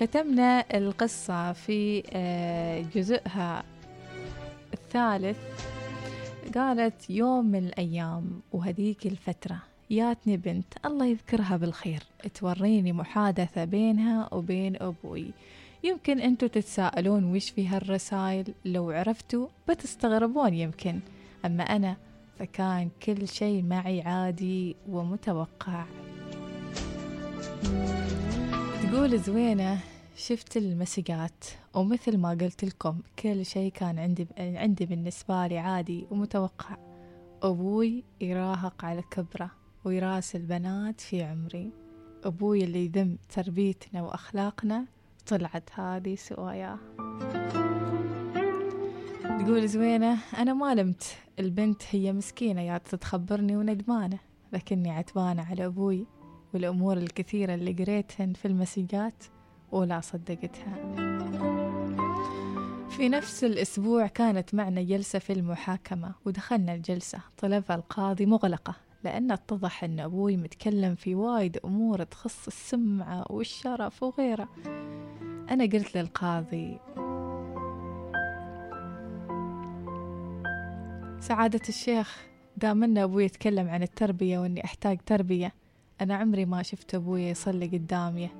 ختمنا القصة في آه، جزءها الثالث. قالت يوم من الأيام وهذيك الفترة ياتني بنت الله يذكرها بالخير توريني محادثة بينها وبين أبوي. يمكن أنتوا تتساءلون وش في هالرسائل لو عرفتوا بتستغربون يمكن. أما أنا فكان كل شيء معي عادي ومتوقع. تقول زوينة شفت المسقات ومثل ما قلت لكم كل شيء كان عندي عندي بالنسبة لي عادي ومتوقع. أبوي يراهق على كبره ويراسل بنات في عمري. أبوي اللي يذم تربيتنا وأخلاقنا طلعت هذه سواياه تقول زوينة أنا ما لمت. البنت هي مسكينة يا تتخبرني وندمانة. لكني عتبانة على أبوي. والأمور الكثيرة اللي قريتهن في المسيجات ولا صدقتها. في نفس الأسبوع كانت معنا جلسة في المحاكمة ودخلنا الجلسة. طلبها القاضي مغلقة لأن اتضح أن أبوي متكلم في وايد أمور تخص السمعة والشرف وغيره أنا قلت للقاضي سعادة الشيخ دام أن أبوي يتكلم عن التربية وأني أحتاج تربية أنا عمري ما شفت أبوي يصلي قدامي.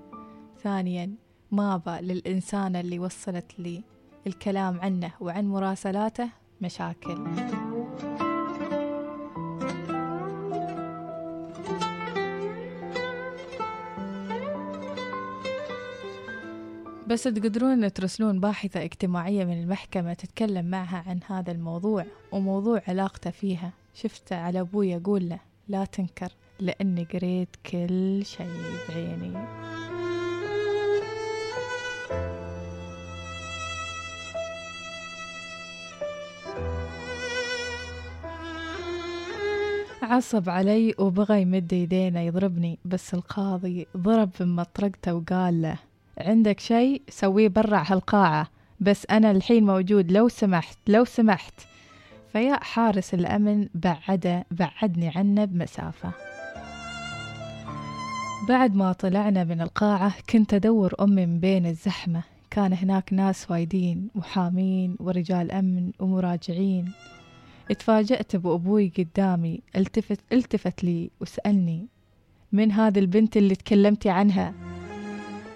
ثانيا مابا للإنسانة اللي وصلت لي الكلام عنه وعن مراسلاته مشاكل. بس تقدرون ترسلون باحثة اجتماعية من المحكمة تتكلم معها عن هذا الموضوع وموضوع علاقته فيها. شفته على أبوي أقول له لا تنكر. لأني قريت كل شيء بعيني. عصب علي وبغى يمد يدينه يضربني بس القاضي ضرب في مطرقته وقال له عندك شيء سويه برا هالقاعة بس أنا الحين موجود لو سمحت لو سمحت. فيا حارس الأمن بعده بعدني عنه بمسافة. بعد ما طلعنا من القاعة كنت أدور أمي من بين الزحمة. كان هناك ناس وايدين محامين ورجال أمن ومراجعين. اتفاجأت بأبوي قدامي التفت, التفت لي وسألني من هذه البنت اللي تكلمتي عنها؟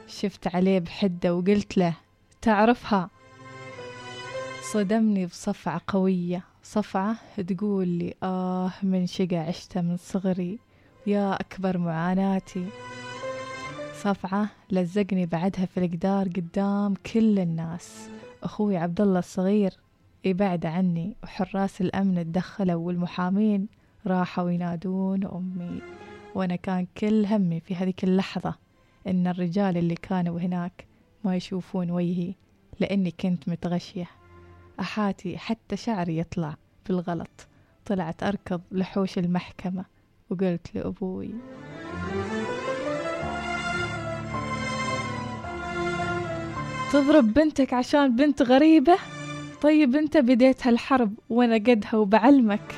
شفت عليه بحدة وقلت له تعرفها؟ صدمني بصفعة قوية. صفعة تقول لي آه من شقى عشته من صغري. يا أكبر معاناتي. صفعة لزقني بعدها في الجدار قدام كل الناس. أخوي عبد الله الصغير يبعد عني وحراس الأمن تدخلوا والمحامين راحوا ينادون أمي. وأنا كان كل همي في هذيك اللحظة إن الرجال اللي كانوا هناك ما يشوفون وجهي لأني كنت متغشية. أحاتي حتى شعري يطلع بالغلط. طلعت أركض لحوش المحكمة. وقلت لأبوي. تضرب بنتك عشان بنت غريبة؟ طيب انت بديت هالحرب وأنا قدها وبعلمك.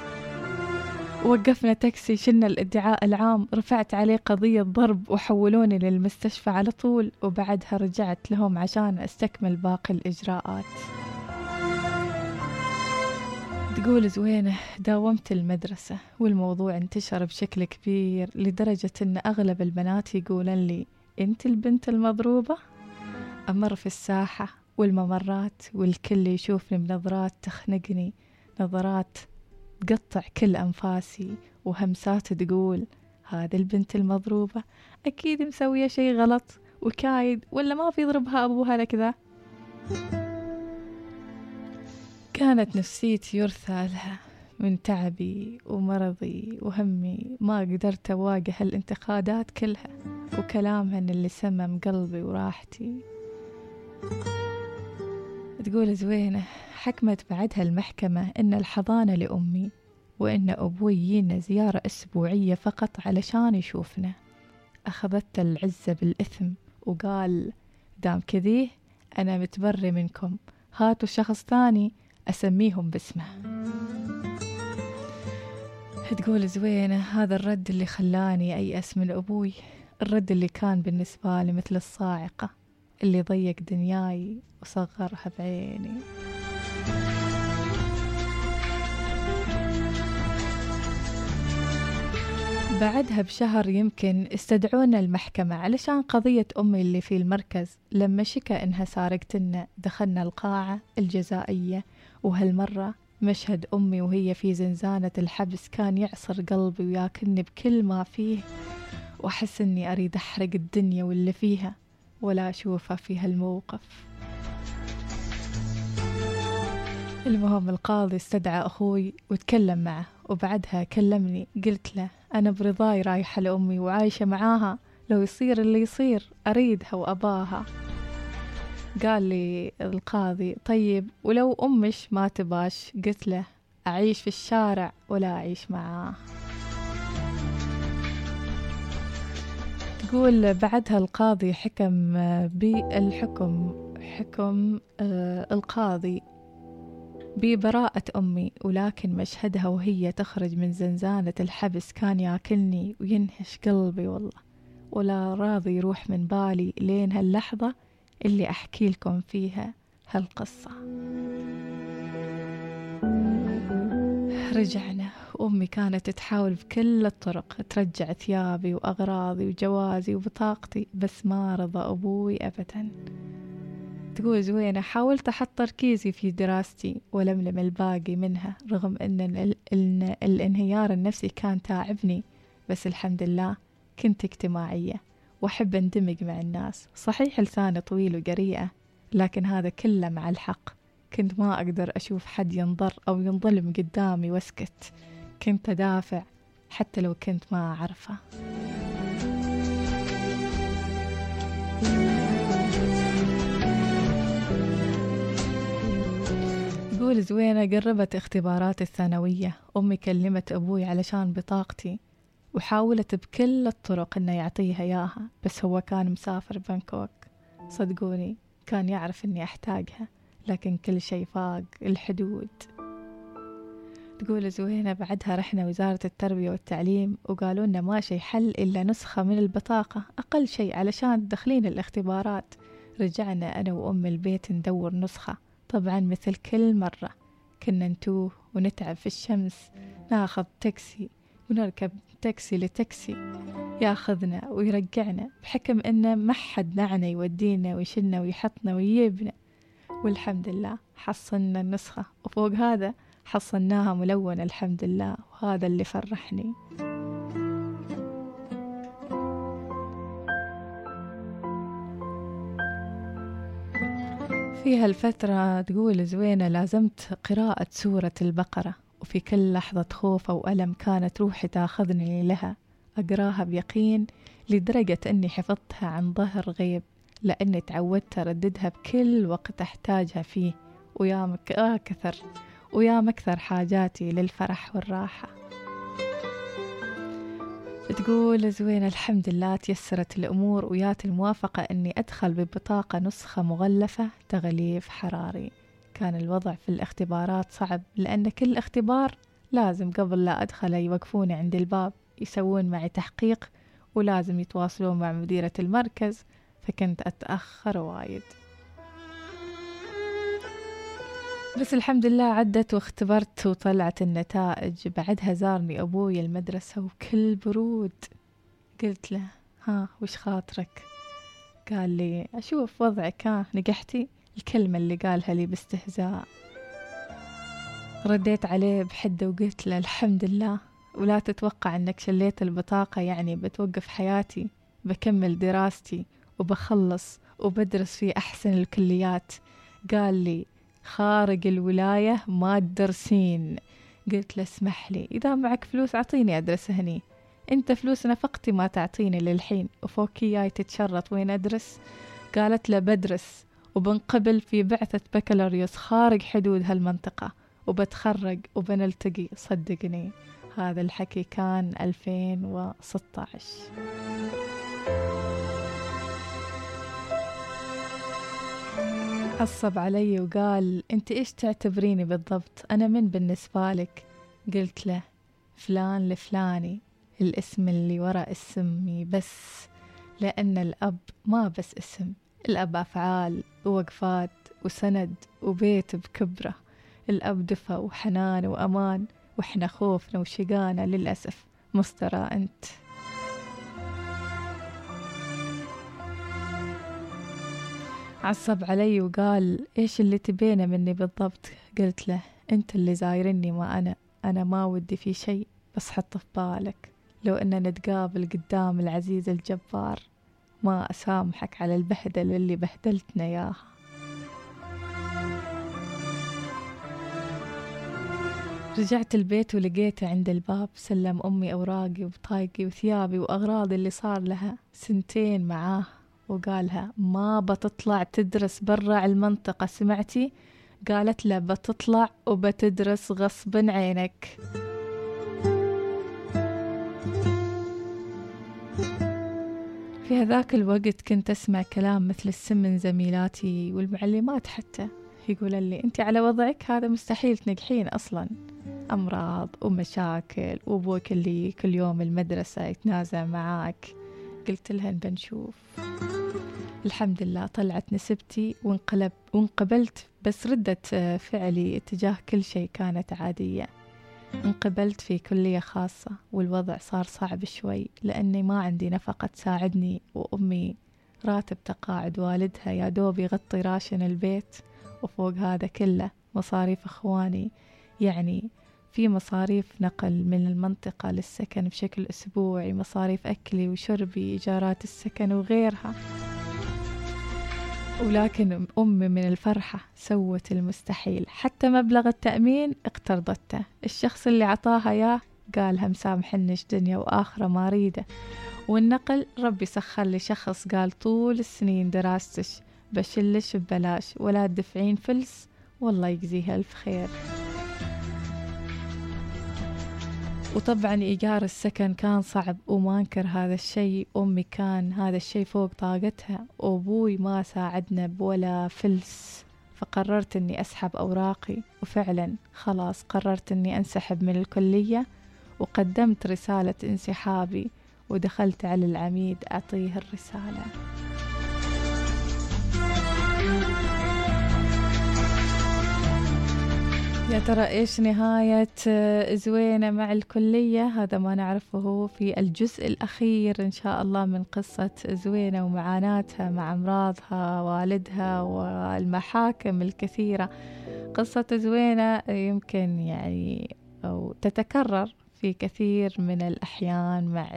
وقفنا تاكسي شلنا الادعاء العام رفعت عليه قضية ضرب وحولوني للمستشفى على طول وبعدها رجعت لهم عشان أستكمل باقي الإجراءات. تقول زوينة داومت المدرسة والموضوع انتشر بشكل كبير لدرجة أن أغلب البنات يقولن لي أنت البنت المضروبة؟ أمر في الساحة والممرات والكل يشوفني بنظرات تخنقني نظرات تقطع كل أنفاسي وهمسات تقول هذه البنت المضروبة؟ أكيد مسوية شي غلط وكايد ولا ما في ضربها أبوها لكذا كانت نفسيتي يرثى لها من تعبي ومرضي وهمي. ما قدرت أواجه الانتقادات كلها وكلامهن اللي سمم قلبي وراحتي. تقول زوينة حكمت بعدها المحكمة إن الحضانة لأمي وإن أبوي يجينا زيارة أسبوعية فقط علشان يشوفنا. أخذت العزة بالإثم وقال دام كذيه أنا متبري منكم. هاتوا شخص ثاني أسميهم باسمه. تقول زوينة هذا الرد اللي خلاني أيأس من أبوي. الرد اللي كان بالنسبة لي مثل الصاعقة اللي ضيق دنياي وصغرها بعيني. بعدها بشهر يمكن استدعونا المحكمة علشان قضية أمي اللي في المركز. لما شكى إنها سارقتنا دخلنا القاعة الجزائية. وهالمرة مشهد أمي وهي في زنزانة الحبس كان يعصر قلبي وياكلني بكل ما فيه وأحس إني أريد أحرق الدنيا واللي فيها ولا أشوفها في هالموقف. المهم القاضي استدعى أخوي وتكلم معه وبعدها كلمني قلت له أنا برضاي رايحة لأمي وعايشة معاها لو يصير اللي يصير أريدها وأباها. قال لي القاضي طيب ولو أمش ما تباش قلت له أعيش في الشارع ولا أعيش معاه. تقول بعدها القاضي حكم بالحكم حكم آه، القاضي ببراءة أمي ولكن مشهدها وهي تخرج من زنزانة الحبس كان ياكلني وينهش قلبي والله. ولا راضي يروح من بالي لين هاللحظة اللي أحكي لكم فيها هالقصة. رجعنا. وأمي كانت تحاول بكل الطرق ترجع ثيابي وأغراضي وجوازي وبطاقتي بس ما رضى أبوي أبدا. تقول زوينة حاولت أحط تركيزي في دراستي ولملم الباقي منها رغم أن ال ال الانهيار النفسي كان تعبني بس الحمد لله كنت اجتماعية. وأحب أندمج مع الناس. صحيح لساني طويل وقريئة لكن هذا كله مع الحق. كنت ما أقدر أشوف حد ينضر أو ينظلم قدامي وأسكت. كنت أدافع حتى لو كنت ما أعرفه. تقول زوينة قربت اختبارات الثانوية. أمي كلمت أبوي علشان بطاقتي. وحاولت بكل الطرق إنه يعطيها إياها بس هو كان مسافر بانكوك. صدقوني كان يعرف إني أحتاجها لكن كل شي فاق الحدود. تقول زوينة بعدها رحنا وزارة التربية والتعليم وقالوا لنا ما شي حل إلا نسخة من البطاقة أقل شي علشان تدخلين الاختبارات. رجعنا أنا وأم البيت ندور نسخة طبعا مثل كل مرة. كنا نتوه ونتعب في الشمس ناخذ تاكسي ونركب تاكسي لتاكسي ياخذنا ويرجعنا بحكم إنه ما حد معنا يودينا ويشلنا ويحطنا ويجيبنا. والحمد لله حصلنا النسخة وفوق هذا حصلناها ملونة الحمد لله وهذا اللي فرحني. في هالفترة تقول زوينة لازمت قراءة سورة البقرة. وفي كل لحظة خوف أو ألم كانت روحي تاخذني لها. أقراها بيقين لدرجة أني حفظتها عن ظهر غيب لأني تعودت أرددها بكل وقت أحتاجها فيه. ويا أكثر ويا مكثر حاجاتي للفرح والراحة. تقول زوينة الحمد لله تيسرت الأمور. ويات الموافقة أني أدخل ببطاقة نسخة مغلفة تغليف حراري. كان الوضع في الاختبارات صعب لأن كل اختبار لازم قبل لا أدخل يوقفوني عند الباب يسوون معي تحقيق ولازم يتواصلون مع مديرة المركز فكنت أتأخر وايد. بس الحمد لله عدت واختبرت وطلعت النتائج. بعدها زارني أبوي المدرسة وكل برود. قلت له ها وش خاطرك؟ قال لي أشوف وضعك ها نجحتي؟ الكلمة اللي قالها لي باستهزاء. رديت عليه بحدة وقلت له الحمد لله ولا تتوقع أنك شليت البطاقة يعني بتوقف حياتي بكمل دراستي وبخلص وبدرس في أحسن الكليات. قال لي خارج الولاية ما تدرسين. قلت له اسمح لي إذا معك فلوس أعطيني أدرس هني. أنت فلوس نفقتي ما تعطيني للحين وفوق جاي تتشرط وين أدرس؟ قالت له بدرس. وبنقبل في بعثة بكالوريوس خارج حدود هالمنطقة وبتخرج وبنلتقي صدقني هذا الحكي كان 2016 عصب علي وقال أنت إيش تعتبريني بالضبط؟ أنا من بالنسبة لك؟ قلت له فلان الفلاني الاسم اللي ورا اسمي بس لأن الأب ما بس اسم. الأب أفعال ووقفات وسند وبيت بكبرة الأب دفى وحنان وأمان وإحنا خوفنا وشقانا للأسف. مسترى أنت. عصب علي وقال إيش اللي تبينه مني بالضبط؟ قلت له أنت اللي زايرني ما أنا. أنا ما ودي في شيء بس حط في بالك. لو أننا نتقابل قدام العزيز الجبار. ما أسامحك على البهدل اللي بهدلتنا ياها رجعت البيت ولقيته عند الباب سلم أمي أوراقي وبطايقي وثيابي وأغراضي اللي صار لها سنتين معاه وقالها ما بتطلع تدرس برا المنطقة سمعتي؟ قالت له بتطلع وبتدرس غصب عينك في هذاك الوقت كنت أسمع كلام مثل السم من زميلاتي والمعلمات حتى. يقول لي أنت على وضعك هذا مستحيل تنجحين أصلا. أمراض ومشاكل وأبوك اللي كل يوم المدرسة يتنازع معاك. قلت لهن بنشوف. الحمد لله طلعت نسبتي وانقلب وانقبلت بس ردة فعلي اتجاه كل شيء كانت عادية. انقبلت في كلية خاصة والوضع صار صعب شوي لأني ما عندي نفقة تساعدني وأمي راتب تقاعد والدها يا دوب يغطي راشن البيت وفوق هذا كله مصاريف أخواني. يعني في مصاريف نقل من المنطقة للسكن بشكل أسبوعي مصاريف أكلي وشربي إيجارات السكن وغيرها. ولكن أمي من الفرحة سوت المستحيل. حتى مبلغ التأمين اقترضته. الشخص اللي عطاها إياه قالها مسامحنش دنيا وآخرة ما أريده. والنقل ربي سخر لي شخص قال طول السنين دراستش. بشلش ببلاش. ولا تدفعين فلس. والله يجزيها ألف خير. وطبعا إيجار السكن كان صعب وما أنكر هذا الشيء. أمي كان هذا الشيء فوق طاقتها. وأبوي ما ساعدنا بولا فلس. فقررت أني أسحب أوراقي. وفعلا خلاص قررت أني أنسحب من الكلية. وقدمت رسالة انسحابي. ودخلت على العميد أعطيه الرسالة. يا ترى إيش نهاية آه، زوينة مع الكلية؟ هذا ما نعرفه في الجزء الأخير إن شاء الله من قصة زوينة ومعاناتها مع أمراضها والدها والمحاكم الكثيرة. قصة زوينة يمكن يعني أو تتكرر في كثير من الأحيان مع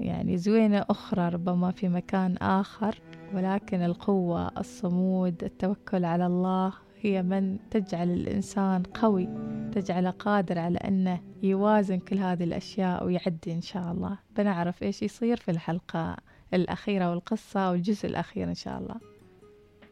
يعني زوينة أخرى ربما في مكان آخر ولكن القوة الصمود التوكل على الله هي من تجعل الإنسان قوي تجعله قادر على أنه يوازن كل هذه الأشياء ويعدي إن شاء الله. بنعرف إيش يصير في الحلقة الأخيرة والقصة والجزء الأخير إن شاء الله.